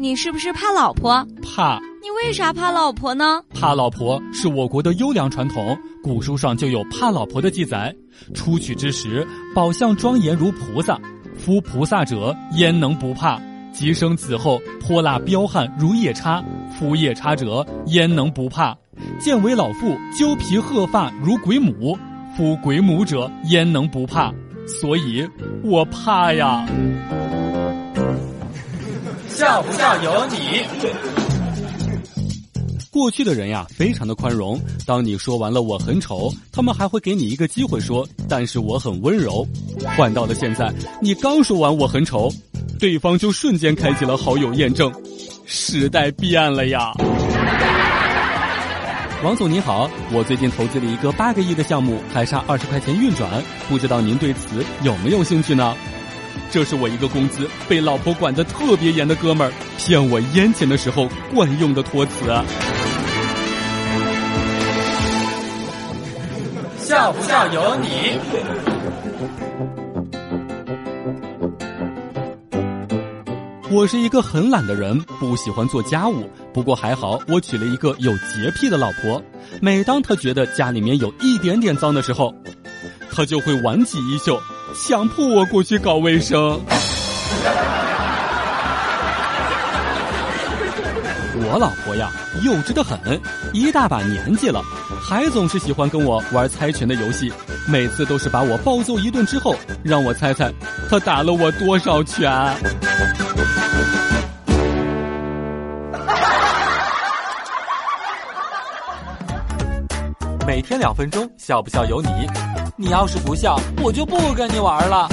你是不是怕老婆？怕。你为啥怕老婆呢？怕老婆是我国的优良传统，古书上就有怕老婆的记载。出娶之时，宝相庄严如菩萨，夫菩萨者焉能不怕？即生子后，泼辣彪悍如夜叉，夫夜叉者焉能不怕？见为老妇，揪皮鹤发如鬼母，夫鬼母者焉能不怕？所以，我怕呀。笑不笑由你。过去的人呀，非常的宽容。当你说完了我很丑，他们还会给你一个机会说，但是我很温柔。换到了现在，你刚说完我很丑，对方就瞬间开启了好友验证。时代变了呀！王总您好，我最近投资了一个八个亿的项目，还差二十块钱运转，不知道您对此有没有兴趣呢？这是我一个工资被老婆管得特别严的哥们儿骗我烟钱的时候惯用的托词。笑不笑由你。我是一个很懒的人，不喜欢做家务。不过还好，我娶了一个有洁癖的老婆。每当她觉得家里面有一点点脏的时候，她就会挽起衣袖，强迫我过去搞卫生。我老婆呀，幼稚的很，一大把年纪了，还总是喜欢跟我玩猜拳的游戏。每次都是把我暴揍一顿之后，让我猜猜她打了我多少拳。每天两分钟，笑不笑由你。你要是不笑，我就不跟你玩了。